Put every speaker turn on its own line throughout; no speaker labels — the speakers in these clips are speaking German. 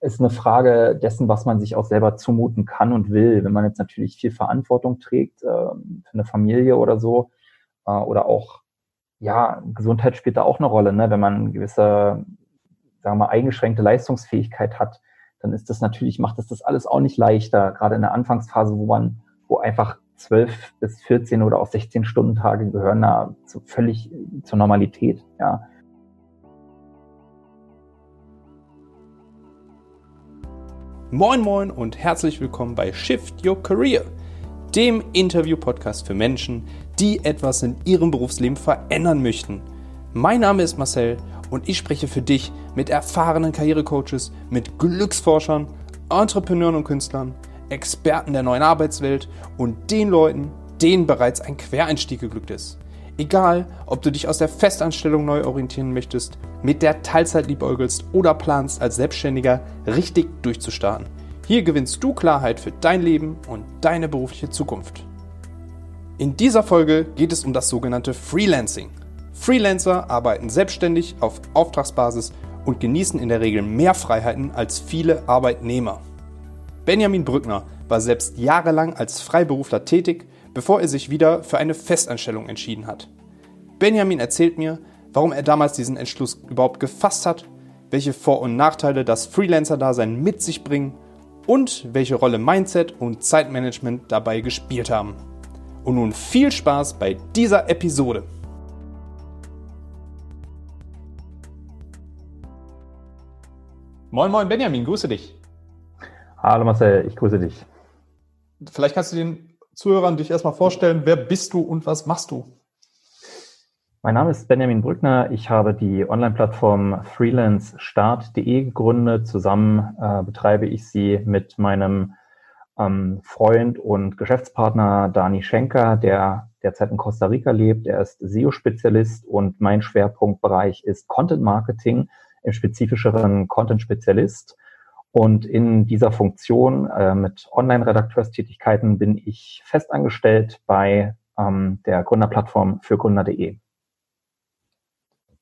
ist eine Frage dessen, was man sich auch selber zumuten kann und will. Wenn man jetzt natürlich viel Verantwortung trägt äh, für eine Familie oder so, äh, oder auch, ja, Gesundheit spielt da auch eine Rolle, ne? wenn man gewisse, sagen wir mal, eingeschränkte Leistungsfähigkeit hat, dann ist das natürlich, macht das das alles auch nicht leichter, gerade in der Anfangsphase, wo man, wo einfach zwölf bis 14 oder auch 16 Stunden Tage gehören da zu, völlig zur Normalität, ja.
Moin Moin und herzlich willkommen bei Shift Your Career, dem Interview-Podcast für Menschen, die etwas in ihrem Berufsleben verändern möchten. Mein Name ist Marcel und ich spreche für dich mit erfahrenen Karrierecoaches, mit Glücksforschern, Entrepreneuren und Künstlern, Experten der neuen Arbeitswelt und den Leuten, denen bereits ein Quereinstieg geglückt ist. Egal, ob du dich aus der Festanstellung neu orientieren möchtest, mit der Teilzeit liebäugelst oder planst, als Selbstständiger richtig durchzustarten. Hier gewinnst du Klarheit für dein Leben und deine berufliche Zukunft. In dieser Folge geht es um das sogenannte Freelancing. Freelancer arbeiten selbstständig auf Auftragsbasis und genießen in der Regel mehr Freiheiten als viele Arbeitnehmer. Benjamin Brückner war selbst jahrelang als Freiberufler tätig bevor er sich wieder für eine Festanstellung entschieden hat. Benjamin erzählt mir, warum er damals diesen Entschluss überhaupt gefasst hat, welche Vor- und Nachteile das Freelancer-Dasein mit sich bringen und welche Rolle Mindset und Zeitmanagement dabei gespielt haben. Und nun viel Spaß bei dieser Episode. Moin, moin, Benjamin, grüße dich.
Hallo Marcel, ich grüße dich.
Vielleicht kannst du den Zuhörern dich erstmal vorstellen. Wer bist du und was machst du?
Mein Name ist Benjamin Brückner. Ich habe die Online-Plattform freelancestart.de gegründet. Zusammen äh, betreibe ich sie mit meinem ähm, Freund und Geschäftspartner Dani Schenker, der derzeit in Costa Rica lebt. Er ist SEO-Spezialist und mein Schwerpunktbereich ist Content Marketing, im spezifischeren Content-Spezialist. Und in dieser Funktion äh, mit Online-Redakteurstätigkeiten bin ich festangestellt bei ähm, der Gründerplattform für Gründer.de.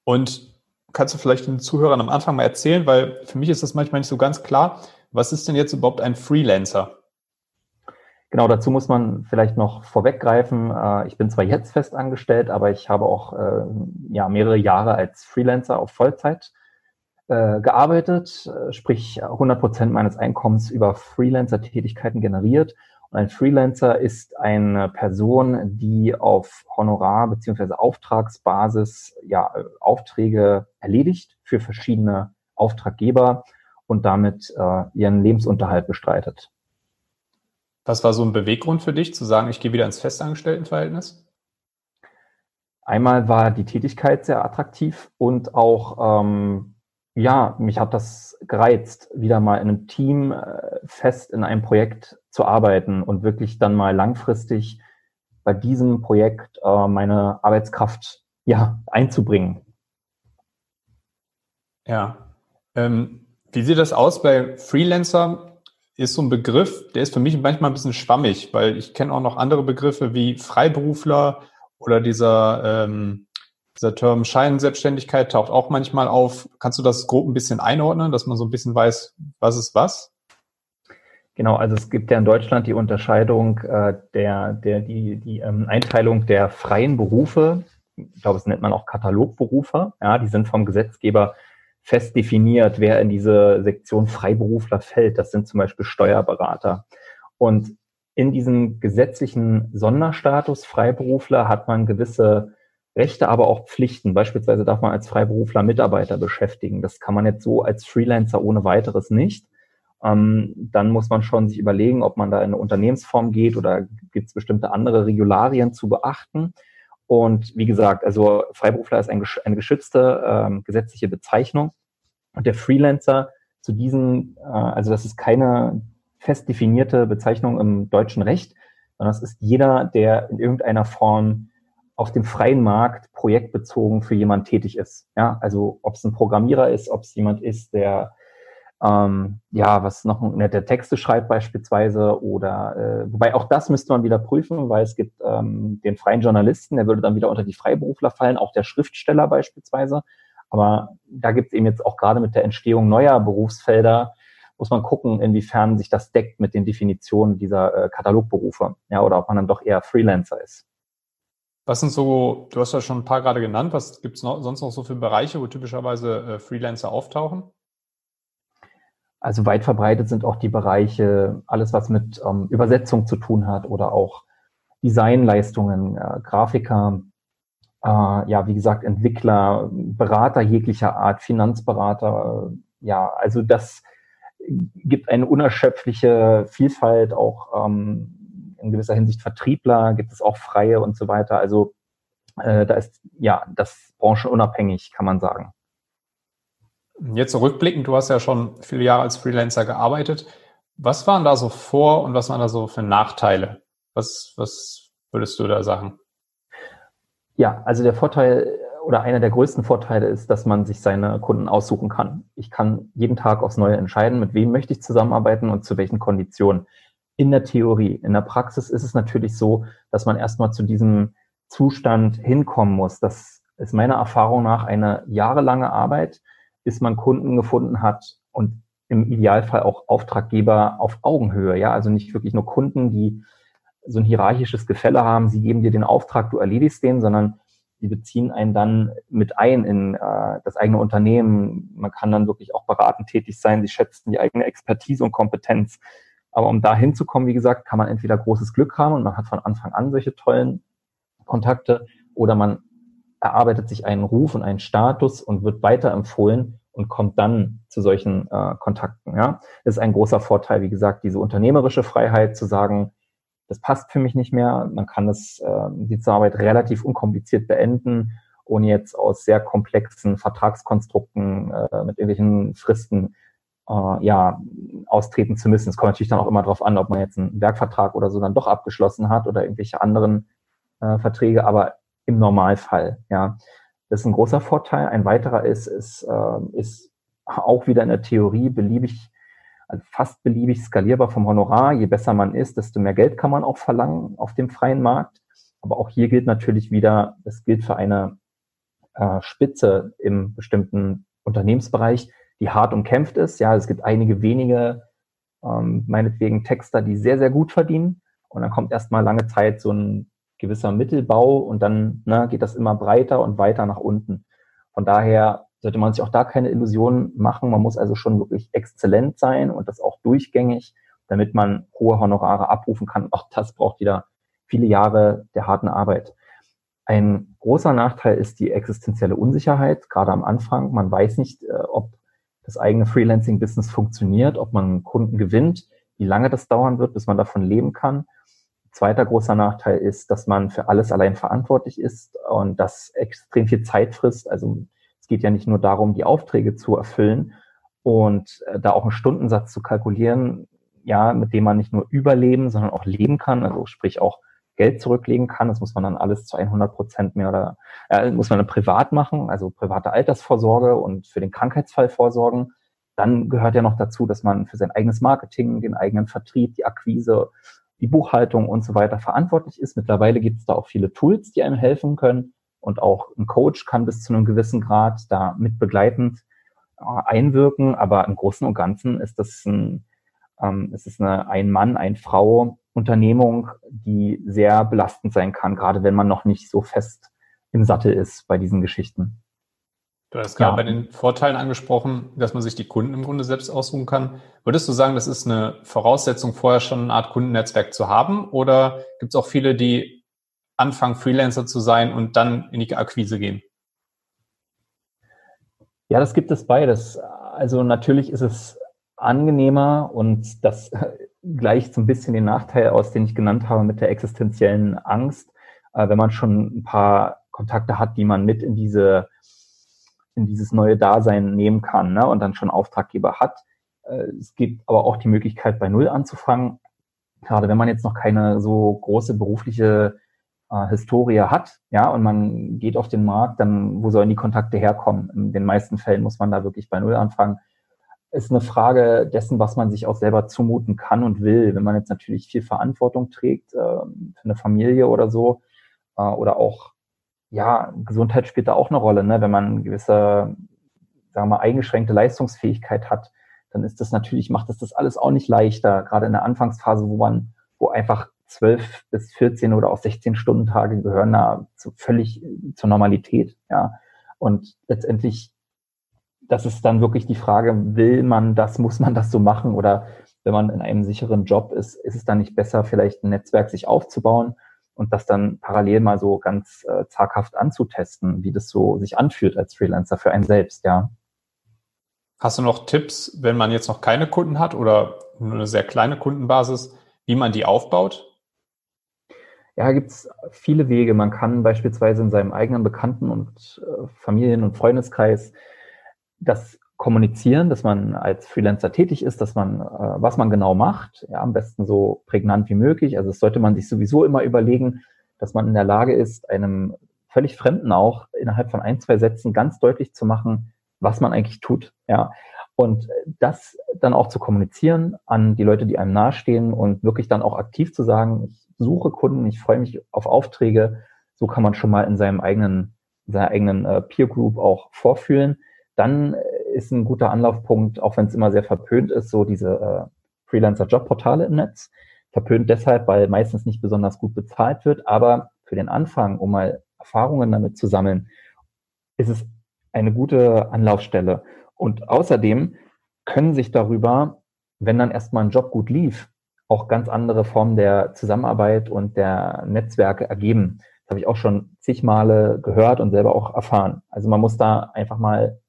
Und kannst du vielleicht den Zuhörern am Anfang mal erzählen, weil für mich ist das manchmal nicht so ganz klar, was ist denn jetzt überhaupt ein Freelancer?
Genau, dazu muss man vielleicht noch vorweggreifen. Äh, ich bin zwar jetzt festangestellt, aber ich habe auch äh, ja, mehrere Jahre als Freelancer auf Vollzeit äh, gearbeitet, äh, sprich 100 Prozent meines Einkommens über Freelancer-Tätigkeiten generiert. Und ein Freelancer ist eine Person, die auf Honorar- beziehungsweise Auftragsbasis ja, Aufträge erledigt für verschiedene Auftraggeber und damit äh, ihren Lebensunterhalt bestreitet.
Was war so ein Beweggrund für dich, zu sagen, ich gehe wieder ins Festangestelltenverhältnis?
Einmal war die Tätigkeit sehr attraktiv und auch ähm, ja, mich hat das gereizt, wieder mal in einem Team äh, fest in einem Projekt zu arbeiten und wirklich dann mal langfristig bei diesem Projekt äh, meine Arbeitskraft ja einzubringen.
Ja. Ähm, wie sieht das aus bei Freelancer? Ist so ein Begriff, der ist für mich manchmal ein bisschen schwammig, weil ich kenne auch noch andere Begriffe wie Freiberufler oder dieser ähm, dieser Term Scheinselbstständigkeit taucht auch manchmal auf. Kannst du das grob ein bisschen einordnen, dass man so ein bisschen weiß, was ist was?
Genau, also es gibt ja in Deutschland die Unterscheidung äh, der, der, die, die ähm, Einteilung der freien Berufe. Ich glaube, es nennt man auch Katalogberufe. Ja, die sind vom Gesetzgeber fest definiert, wer in diese Sektion Freiberufler fällt. Das sind zum Beispiel Steuerberater. Und in diesem gesetzlichen Sonderstatus Freiberufler hat man gewisse Rechte, aber auch Pflichten. Beispielsweise darf man als Freiberufler Mitarbeiter beschäftigen. Das kann man jetzt so als Freelancer ohne weiteres nicht. Ähm, dann muss man schon sich überlegen, ob man da in eine Unternehmensform geht oder gibt es bestimmte andere Regularien zu beachten. Und wie gesagt, also Freiberufler ist ein, eine geschützte ähm, gesetzliche Bezeichnung. Und der Freelancer zu diesen, äh, also das ist keine fest definierte Bezeichnung im deutschen Recht, sondern das ist jeder, der in irgendeiner Form auf dem freien Markt projektbezogen für jemand tätig ist. Ja, also ob es ein Programmierer ist, ob es jemand ist, der ähm, ja, was noch der Texte schreibt beispielsweise oder äh, wobei auch das müsste man wieder prüfen, weil es gibt ähm, den freien Journalisten, der würde dann wieder unter die Freiberufler fallen, auch der Schriftsteller beispielsweise. Aber da gibt es eben jetzt auch gerade mit der Entstehung neuer Berufsfelder, muss man gucken, inwiefern sich das deckt mit den Definitionen dieser äh, Katalogberufe, ja, oder ob man dann doch eher Freelancer ist.
Was sind so, du hast ja schon ein paar gerade genannt, was gibt es sonst noch so für Bereiche, wo typischerweise äh, Freelancer auftauchen?
Also weit verbreitet sind auch die Bereiche, alles was mit ähm, Übersetzung zu tun hat oder auch Designleistungen, äh, Grafiker, äh, ja, wie gesagt, Entwickler, Berater jeglicher Art, Finanzberater, äh, ja, also das gibt eine unerschöpfliche Vielfalt, auch ähm, in gewisser Hinsicht Vertriebler, gibt es auch Freie und so weiter. Also äh, da ist ja das branchenunabhängig, kann man sagen.
Jetzt zurückblickend, du hast ja schon viele Jahre als Freelancer gearbeitet. Was waren da so Vor- und was waren da so für Nachteile? Was, was würdest du da sagen?
Ja, also der Vorteil oder einer der größten Vorteile ist, dass man sich seine Kunden aussuchen kann. Ich kann jeden Tag aufs Neue entscheiden, mit wem möchte ich zusammenarbeiten und zu welchen Konditionen. In der Theorie, in der Praxis ist es natürlich so, dass man erstmal zu diesem Zustand hinkommen muss. Das ist meiner Erfahrung nach eine jahrelange Arbeit, bis man Kunden gefunden hat und im Idealfall auch Auftraggeber auf Augenhöhe. Ja, also nicht wirklich nur Kunden, die so ein hierarchisches Gefälle haben. Sie geben dir den Auftrag, du erledigst den, sondern sie beziehen einen dann mit ein in äh, das eigene Unternehmen. Man kann dann wirklich auch beratend tätig sein. Sie schätzen die eigene Expertise und Kompetenz. Aber um da hinzukommen, wie gesagt, kann man entweder großes Glück haben und man hat von Anfang an solche tollen Kontakte oder man erarbeitet sich einen Ruf und einen Status und wird weiterempfohlen und kommt dann zu solchen äh, Kontakten. Ja, das ist ein großer Vorteil, wie gesagt, diese unternehmerische Freiheit zu sagen, das passt für mich nicht mehr. Man kann das, äh, die Zusammenarbeit relativ unkompliziert beenden, ohne jetzt aus sehr komplexen Vertragskonstrukten äh, mit irgendwelchen Fristen äh, ja, austreten zu müssen. Es kommt natürlich dann auch immer darauf an, ob man jetzt einen Werkvertrag oder so dann doch abgeschlossen hat oder irgendwelche anderen äh, Verträge, aber im Normalfall, ja. Das ist ein großer Vorteil. Ein weiterer ist, ist, äh, ist auch wieder in der Theorie beliebig, also fast beliebig skalierbar vom Honorar. Je besser man ist, desto mehr Geld kann man auch verlangen auf dem freien Markt. Aber auch hier gilt natürlich wieder, das gilt für eine äh, Spitze im bestimmten Unternehmensbereich, die hart umkämpft ist. Ja, es gibt einige wenige, ähm, meinetwegen Texter, die sehr, sehr gut verdienen. Und dann kommt erstmal lange Zeit so ein gewisser Mittelbau und dann ne, geht das immer breiter und weiter nach unten. Von daher sollte man sich auch da keine Illusionen machen. Man muss also schon wirklich exzellent sein und das auch durchgängig, damit man hohe Honorare abrufen kann. Auch das braucht wieder viele Jahre der harten Arbeit. Ein großer Nachteil ist die existenzielle Unsicherheit, gerade am Anfang. Man weiß nicht, äh, ob das eigene Freelancing-Business funktioniert, ob man Kunden gewinnt, wie lange das dauern wird, bis man davon leben kann. Zweiter großer Nachteil ist, dass man für alles allein verantwortlich ist und das extrem viel Zeit frisst. Also es geht ja nicht nur darum, die Aufträge zu erfüllen und äh, da auch einen Stundensatz zu kalkulieren, ja, mit dem man nicht nur überleben, sondern auch leben kann, also sprich auch Geld zurücklegen kann. Das muss man dann alles zu 100 Prozent mehr oder äh, muss man dann privat machen, also private Altersvorsorge und für den Krankheitsfall vorsorgen. Dann gehört ja noch dazu, dass man für sein eigenes Marketing, den eigenen Vertrieb, die Akquise die Buchhaltung und so weiter verantwortlich ist. Mittlerweile gibt es da auch viele Tools, die einem helfen können und auch ein Coach kann bis zu einem gewissen Grad da mit begleitend äh, einwirken, aber im Großen und Ganzen ist das ein, ähm, es ist eine Ein-Mann, Ein-Frau Unternehmung, die sehr belastend sein kann, gerade wenn man noch nicht so fest im Sattel ist bei diesen Geschichten.
Du hast gerade ja. bei den Vorteilen angesprochen, dass man sich die Kunden im Grunde selbst aussuchen kann. Würdest du sagen, das ist eine Voraussetzung, vorher schon eine Art Kundennetzwerk zu haben? Oder gibt es auch viele, die anfangen, Freelancer zu sein und dann in die Akquise gehen?
Ja, das gibt es beides. Also natürlich ist es angenehmer und das gleicht so ein bisschen den Nachteil aus, den ich genannt habe mit der existenziellen Angst, äh, wenn man schon ein paar Kontakte hat, die man mit in diese in dieses neue Dasein nehmen kann ne, und dann schon Auftraggeber hat. Äh, es gibt aber auch die Möglichkeit, bei Null anzufangen. Gerade wenn man jetzt noch keine so große berufliche äh, Historie hat, ja, und man geht auf den Markt, dann wo sollen die Kontakte herkommen? In den meisten Fällen muss man da wirklich bei Null anfangen. Ist eine Frage dessen, was man sich auch selber zumuten kann und will. Wenn man jetzt natürlich viel Verantwortung trägt äh, für eine Familie oder so, äh, oder auch ja, Gesundheit spielt da auch eine Rolle, ne? wenn man gewisse, sagen wir mal, eingeschränkte Leistungsfähigkeit hat, dann ist das natürlich, macht das das alles auch nicht leichter, gerade in der Anfangsphase, wo man, wo einfach zwölf bis 14 oder auch 16 Stunden Tage gehören da zu, völlig zur Normalität, ja. Und letztendlich, das ist dann wirklich die Frage, will man das, muss man das so machen oder wenn man in einem sicheren Job ist, ist es dann nicht besser, vielleicht ein Netzwerk sich aufzubauen und das dann parallel mal so ganz äh, zaghaft anzutesten, wie das so sich anfühlt als Freelancer für einen selbst, ja.
Hast du noch Tipps, wenn man jetzt noch keine Kunden hat oder nur eine sehr kleine Kundenbasis, wie man die aufbaut?
Ja, gibt es viele Wege. Man kann beispielsweise in seinem eigenen Bekannten- und äh, Familien- und Freundeskreis das kommunizieren, dass man als Freelancer tätig ist, dass man, äh, was man genau macht, ja, am besten so prägnant wie möglich. Also das sollte man sich sowieso immer überlegen, dass man in der Lage ist, einem völlig Fremden auch innerhalb von ein, zwei Sätzen ganz deutlich zu machen, was man eigentlich tut, ja. Und das dann auch zu kommunizieren an die Leute, die einem nahestehen und wirklich dann auch aktiv zu sagen, ich suche Kunden, ich freue mich auf Aufträge. So kann man schon mal in seinem eigenen, seiner eigenen äh, Peer Group auch vorfühlen. Dann ist ein guter Anlaufpunkt, auch wenn es immer sehr verpönt ist, so diese äh, Freelancer-Jobportale im Netz. Verpönt deshalb, weil meistens nicht besonders gut bezahlt wird, aber für den Anfang, um mal Erfahrungen damit zu sammeln, ist es eine gute Anlaufstelle. Und außerdem können sich darüber, wenn dann erstmal ein Job gut lief, auch ganz andere Formen der Zusammenarbeit und der Netzwerke ergeben. Das habe ich auch schon zig Male gehört und selber auch erfahren. Also man muss da einfach mal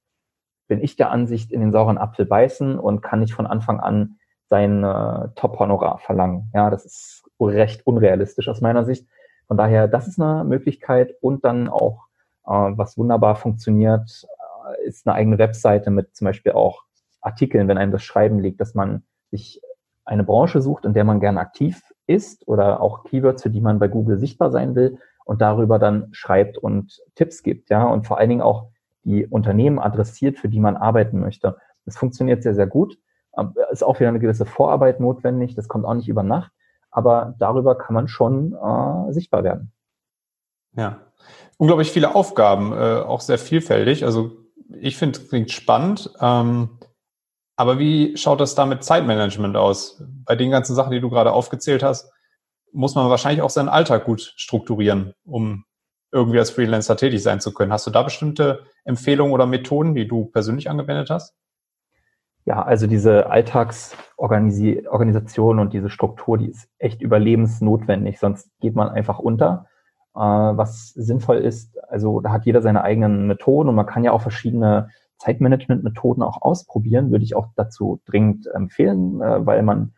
bin ich der Ansicht, in den sauren Apfel beißen und kann nicht von Anfang an sein äh, Top-Honorar verlangen. Ja, das ist recht unrealistisch aus meiner Sicht. Von daher, das ist eine Möglichkeit und dann auch, äh, was wunderbar funktioniert, äh, ist eine eigene Webseite mit zum Beispiel auch Artikeln, wenn einem das Schreiben liegt, dass man sich eine Branche sucht, in der man gerne aktiv ist oder auch Keywords, für die man bei Google sichtbar sein will und darüber dann schreibt und Tipps gibt, ja, und vor allen Dingen auch die Unternehmen adressiert, für die man arbeiten möchte. Das funktioniert sehr, sehr gut. Ähm, ist auch wieder eine gewisse Vorarbeit notwendig. Das kommt auch nicht über Nacht. Aber darüber kann man schon äh, sichtbar werden.
Ja, unglaublich viele Aufgaben, äh, auch sehr vielfältig. Also ich finde, es klingt spannend. Ähm, aber wie schaut das da mit Zeitmanagement aus? Bei den ganzen Sachen, die du gerade aufgezählt hast, muss man wahrscheinlich auch seinen Alltag gut strukturieren, um irgendwie als Freelancer tätig sein zu können. Hast du da bestimmte Empfehlungen oder Methoden, die du persönlich angewendet hast?
Ja, also diese Alltagsorganisation und diese Struktur, die ist echt überlebensnotwendig, sonst geht man einfach unter. Äh, was sinnvoll ist, also da hat jeder seine eigenen Methoden und man kann ja auch verschiedene Zeitmanagement-Methoden auch ausprobieren, würde ich auch dazu dringend empfehlen, äh, weil man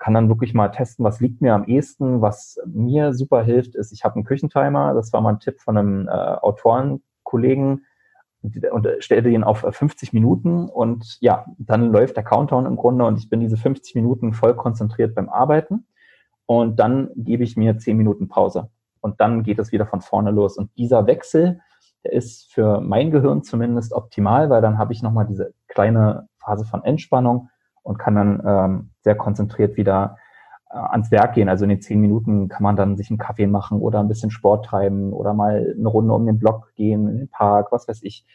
kann dann wirklich mal testen, was liegt mir am ehesten. Was mir super hilft, ist, ich habe einen Küchentimer. Das war mal ein Tipp von einem äh, Autorenkollegen. Und stellte ihn auf 50 Minuten. Und ja, dann läuft der Countdown im Grunde und ich bin diese 50 Minuten voll konzentriert beim Arbeiten. Und dann gebe ich mir 10 Minuten Pause. Und dann geht es wieder von vorne los. Und dieser Wechsel, der ist für mein Gehirn zumindest optimal, weil dann habe ich nochmal diese kleine Phase von Entspannung und kann dann ähm, sehr konzentriert wieder äh, ans Werk gehen. Also in den zehn Minuten kann man dann sich einen Kaffee machen oder ein bisschen Sport treiben oder mal eine Runde um den Block gehen, in den Park, was weiß ich,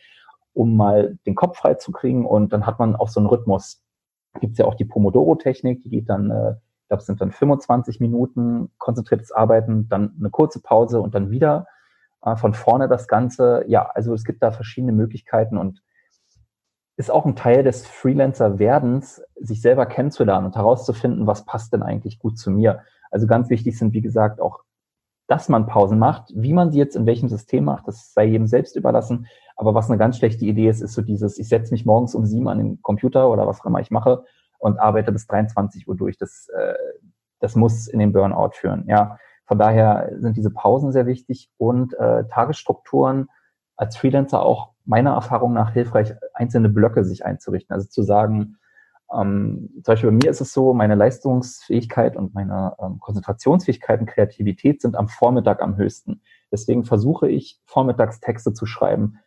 um mal den Kopf frei zu kriegen und dann hat man auch so einen Rhythmus. Gibt ja auch die Pomodoro-Technik, die geht dann, äh, ich glaube, es sind dann 25 Minuten konzentriertes Arbeiten, dann eine kurze Pause und dann wieder äh, von vorne das Ganze. Ja, also es gibt da verschiedene Möglichkeiten und ist auch ein Teil des Freelancer-Werdens, sich selber kennenzulernen und herauszufinden, was passt denn eigentlich gut zu mir. Also ganz wichtig sind, wie gesagt, auch, dass man Pausen macht. Wie man sie jetzt in welchem System macht, das sei jedem selbst überlassen. Aber was eine ganz schlechte Idee ist, ist so dieses, ich setze mich morgens um sieben an den Computer oder was auch immer ich mache und arbeite bis 23 Uhr durch. Das, äh, das muss in den Burnout führen. Ja, von daher sind diese Pausen sehr wichtig und äh, Tagesstrukturen als Freelancer auch meiner Erfahrung nach hilfreich, einzelne Blöcke sich einzurichten. Also zu sagen, ähm, zum Beispiel bei mir ist es so, meine Leistungsfähigkeit und meine ähm, Konzentrationsfähigkeit und Kreativität sind am Vormittag am höchsten. Deswegen versuche ich, vormittags Texte zu schreiben,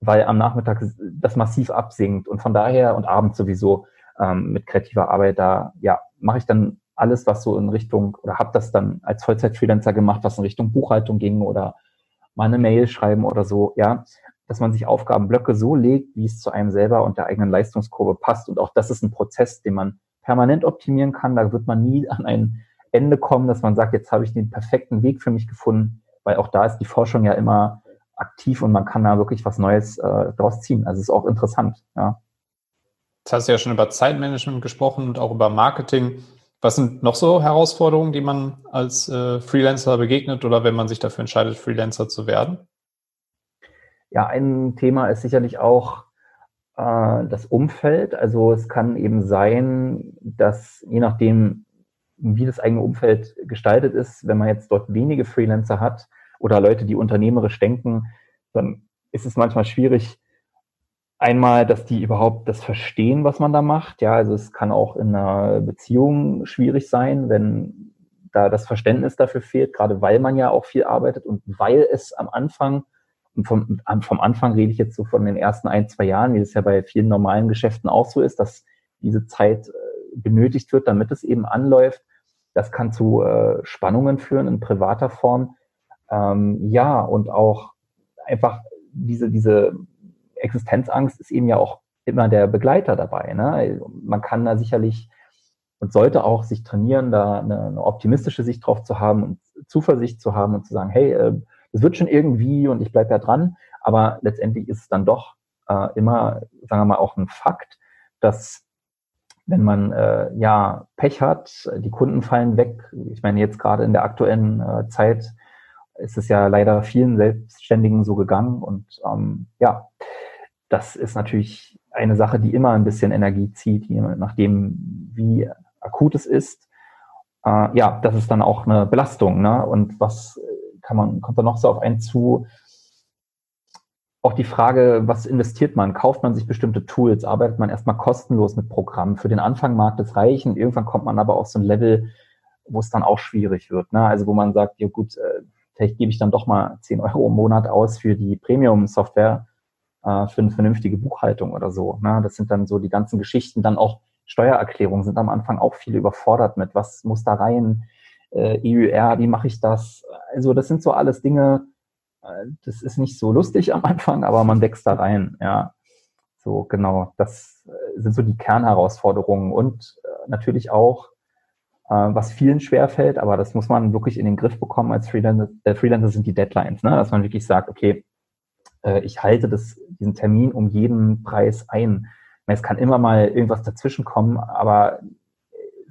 weil am Nachmittag das massiv absinkt. Und von daher und abends sowieso ähm, mit kreativer Arbeit da, ja, mache ich dann alles, was so in Richtung, oder habe das dann als Vollzeit-Freelancer gemacht, was in Richtung Buchhaltung ging oder mal eine Mail schreiben oder so, ja. Dass man sich Aufgabenblöcke so legt, wie es zu einem selber und der eigenen Leistungskurve passt. Und auch das ist ein Prozess, den man permanent optimieren kann. Da wird man nie an ein Ende kommen, dass man sagt, jetzt habe ich den perfekten Weg für mich gefunden, weil auch da ist die Forschung ja immer aktiv und man kann da wirklich was Neues äh, draus ziehen. Also es ist auch interessant, ja.
Jetzt hast du ja schon über Zeitmanagement gesprochen und auch über Marketing. Was sind noch so Herausforderungen, die man als äh, Freelancer begegnet oder wenn man sich dafür entscheidet, Freelancer zu werden?
Ja, ein Thema ist sicherlich auch äh, das Umfeld. Also es kann eben sein, dass je nachdem, wie das eigene Umfeld gestaltet ist, wenn man jetzt dort wenige Freelancer hat oder Leute, die unternehmerisch denken, dann ist es manchmal schwierig, einmal, dass die überhaupt das verstehen, was man da macht. Ja, also es kann auch in einer Beziehung schwierig sein, wenn da das Verständnis dafür fehlt, gerade weil man ja auch viel arbeitet und weil es am Anfang vom, vom Anfang rede ich jetzt so von den ersten ein, zwei Jahren, wie es ja bei vielen normalen Geschäften auch so ist, dass diese Zeit äh, benötigt wird, damit es eben anläuft. Das kann zu äh, Spannungen führen in privater Form. Ähm, ja, und auch einfach diese, diese Existenzangst ist eben ja auch immer der Begleiter dabei. Ne? Man kann da sicherlich und sollte auch sich trainieren, da eine, eine optimistische Sicht drauf zu haben und Zuversicht zu haben und zu sagen, hey, äh, es wird schon irgendwie und ich bleibe da dran. Aber letztendlich ist es dann doch äh, immer, sagen wir mal, auch ein Fakt, dass wenn man äh, ja Pech hat, die Kunden fallen weg. Ich meine, jetzt gerade in der aktuellen äh, Zeit ist es ja leider vielen Selbstständigen so gegangen. Und ähm, ja, das ist natürlich eine Sache, die immer ein bisschen Energie zieht, je nachdem, wie akut es ist. Äh, ja, das ist dann auch eine Belastung. Ne? Und was kann man, kommt da noch so auf einen zu? Auch die Frage, was investiert man? Kauft man sich bestimmte Tools? Arbeitet man erstmal kostenlos mit Programmen? Für den Anfang mag das reichen. Irgendwann kommt man aber auf so ein Level, wo es dann auch schwierig wird. Ne? Also wo man sagt, ja gut, äh, vielleicht gebe ich dann doch mal 10 Euro im Monat aus für die Premium-Software, äh, für eine vernünftige Buchhaltung oder so. Ne? Das sind dann so die ganzen Geschichten. Dann auch Steuererklärungen sind am Anfang auch viele überfordert mit, was muss da rein? Äh, EUR, wie mache ich das? Also das sind so alles Dinge, äh, das ist nicht so lustig am Anfang, aber man wächst da rein, ja. So, genau. Das äh, sind so die Kernherausforderungen und äh, natürlich auch, äh, was vielen schwerfällt, aber das muss man wirklich in den Griff bekommen als Freelancer, äh, Freelancer sind die Deadlines, ne? dass man wirklich sagt, okay, äh, ich halte das, diesen Termin um jeden Preis ein. Es kann immer mal irgendwas dazwischen kommen, aber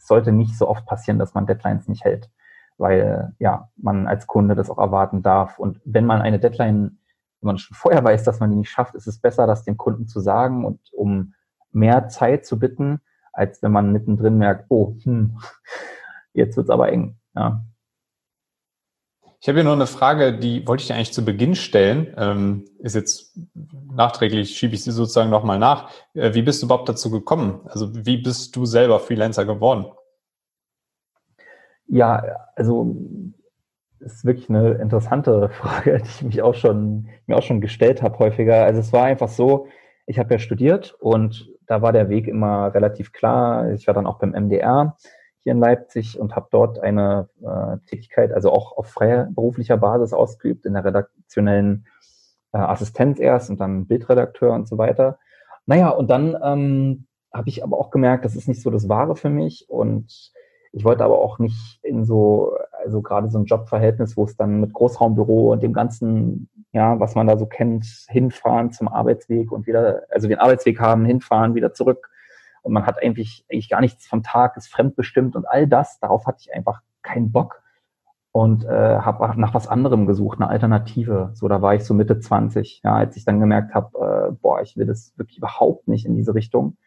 sollte nicht so oft passieren, dass man Deadlines nicht hält, weil ja, man als Kunde das auch erwarten darf. Und wenn man eine Deadline, wenn man schon vorher weiß, dass man die nicht schafft, ist es besser, das dem Kunden zu sagen und um mehr Zeit zu bitten, als wenn man mittendrin merkt, oh, hm, jetzt wird's aber eng. Ja.
Ich habe hier noch eine Frage, die wollte ich dir eigentlich zu Beginn stellen. Ähm, ist jetzt nachträglich, schiebe ich sie sozusagen nochmal nach. Äh, wie bist du überhaupt dazu gekommen? Also wie bist du selber Freelancer geworden?
Ja, also ist wirklich eine interessante Frage, die ich mich auch schon, mir auch schon gestellt habe häufiger. Also es war einfach so, ich habe ja studiert und da war der Weg immer relativ klar. Ich war dann auch beim MDR hier in Leipzig und habe dort eine äh, Tätigkeit, also auch auf freier beruflicher Basis ausgeübt, in der redaktionellen äh, Assistenz erst und dann Bildredakteur und so weiter. Naja, und dann ähm, habe ich aber auch gemerkt, das ist nicht so das Wahre für mich und ich wollte aber auch nicht in so, also gerade so ein Jobverhältnis, wo es dann mit Großraumbüro und dem ganzen, ja, was man da so kennt, hinfahren zum Arbeitsweg und wieder, also den Arbeitsweg haben, hinfahren, wieder zurück und man hat eigentlich, eigentlich gar nichts vom Tag, ist fremdbestimmt und all das, darauf hatte ich einfach keinen Bock und äh, habe nach was anderem gesucht, eine Alternative. So, da war ich so Mitte 20, ja, als ich dann gemerkt habe, äh, boah, ich will das wirklich überhaupt nicht in diese Richtung.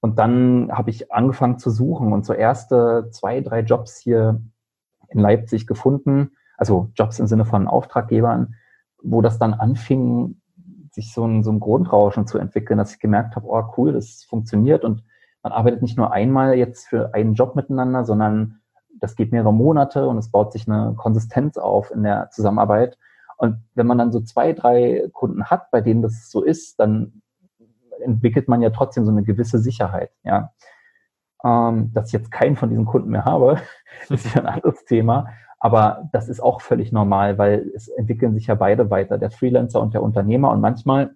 Und dann habe ich angefangen zu suchen und so erste zwei, drei Jobs hier in Leipzig gefunden, also Jobs im Sinne von Auftraggebern, wo das dann anfing, sich so ein, so ein Grundrauschen zu entwickeln, dass ich gemerkt habe, oh cool, das funktioniert und man arbeitet nicht nur einmal jetzt für einen Job miteinander, sondern das geht mehrere Monate und es baut sich eine Konsistenz auf in der Zusammenarbeit. Und wenn man dann so zwei, drei Kunden hat, bei denen das so ist, dann entwickelt man ja trotzdem so eine gewisse Sicherheit, ja. Ähm, dass ich jetzt keinen von diesen Kunden mehr habe, ist ja ein anderes Thema. Aber das ist auch völlig normal, weil es entwickeln sich ja beide weiter, der Freelancer und der Unternehmer. Und manchmal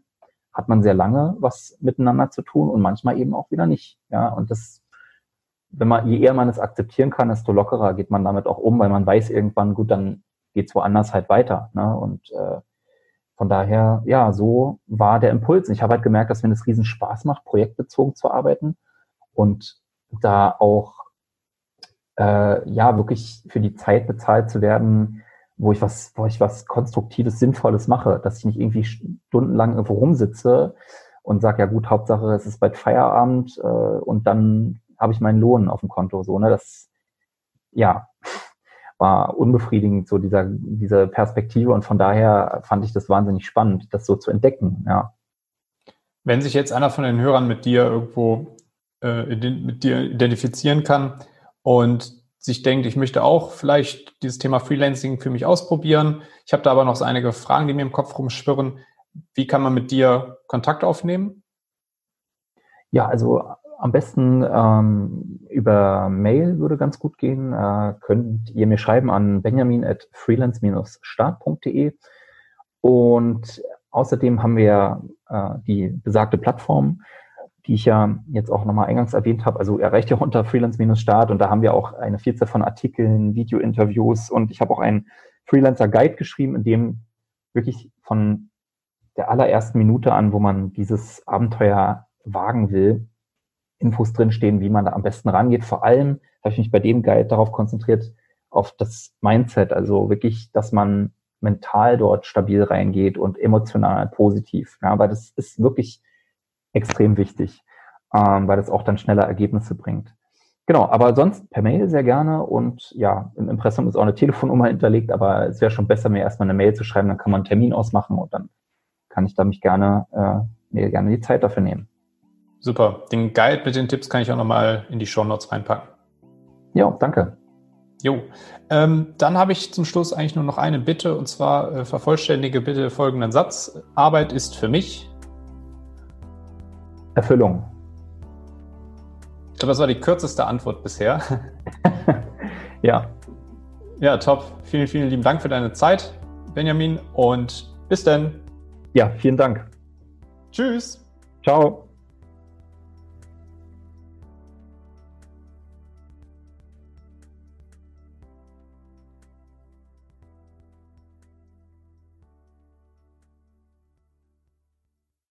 hat man sehr lange was miteinander zu tun und manchmal eben auch wieder nicht. Ja, und das, wenn man, je eher man es akzeptieren kann, desto lockerer geht man damit auch um, weil man weiß irgendwann, gut, dann geht's woanders halt weiter. Ne? Und äh, von daher, ja, so war der Impuls. Ich habe halt gemerkt, dass mir das riesen Spaß macht, projektbezogen zu arbeiten und da auch äh, ja wirklich für die Zeit bezahlt zu werden, wo ich was, wo ich was Konstruktives, Sinnvolles mache, dass ich nicht irgendwie stundenlang irgendwo rumsitze und sage, ja gut, Hauptsache es ist bald Feierabend äh, und dann habe ich meinen Lohn auf dem Konto. So, ne? Das ja war unbefriedigend, so dieser, diese Perspektive und von daher fand ich das wahnsinnig spannend, das so zu entdecken, ja.
Wenn sich jetzt einer von den Hörern mit dir irgendwo äh, mit dir identifizieren kann und sich denkt, ich möchte auch vielleicht dieses Thema Freelancing für mich ausprobieren. Ich habe da aber noch so einige Fragen, die mir im Kopf rumschwirren. Wie kann man mit dir Kontakt aufnehmen?
Ja, also am besten ähm, über Mail würde ganz gut gehen. Äh, könnt ihr mir schreiben an benjamin at freelance-start.de. Und außerdem haben wir äh, die besagte Plattform, die ich ja jetzt auch nochmal eingangs erwähnt habe. Also erreicht ihr unter Freelance-Start und da haben wir auch eine Vielzahl von Artikeln, Video-Interviews und ich habe auch einen Freelancer-Guide geschrieben, in dem wirklich von der allerersten Minute an, wo man dieses Abenteuer wagen will, Infos drinstehen, wie man da am besten rangeht. Vor allem habe ich mich bei dem Guide darauf konzentriert, auf das Mindset, also wirklich, dass man mental dort stabil reingeht und emotional positiv. Ja, weil das ist wirklich extrem wichtig, ähm, weil das auch dann schneller Ergebnisse bringt. Genau, aber sonst per Mail sehr gerne und ja, im Impressum ist auch eine Telefonnummer hinterlegt, aber es wäre schon besser, mir erstmal eine Mail zu schreiben, dann kann man einen Termin ausmachen und dann kann ich da mich gerne, äh, mir gerne die Zeit dafür nehmen.
Super. Den Guide mit den Tipps kann ich auch nochmal in die Show Notes reinpacken.
Ja, danke.
Jo, ähm, dann habe ich zum Schluss eigentlich nur noch eine Bitte und zwar äh, vervollständige bitte folgenden Satz. Arbeit ist für mich
Erfüllung.
Ich glaube, das war die kürzeste Antwort bisher.
ja.
Ja, top. Vielen, vielen lieben Dank für deine Zeit, Benjamin, und bis dann.
Ja, vielen Dank.
Tschüss.
Ciao.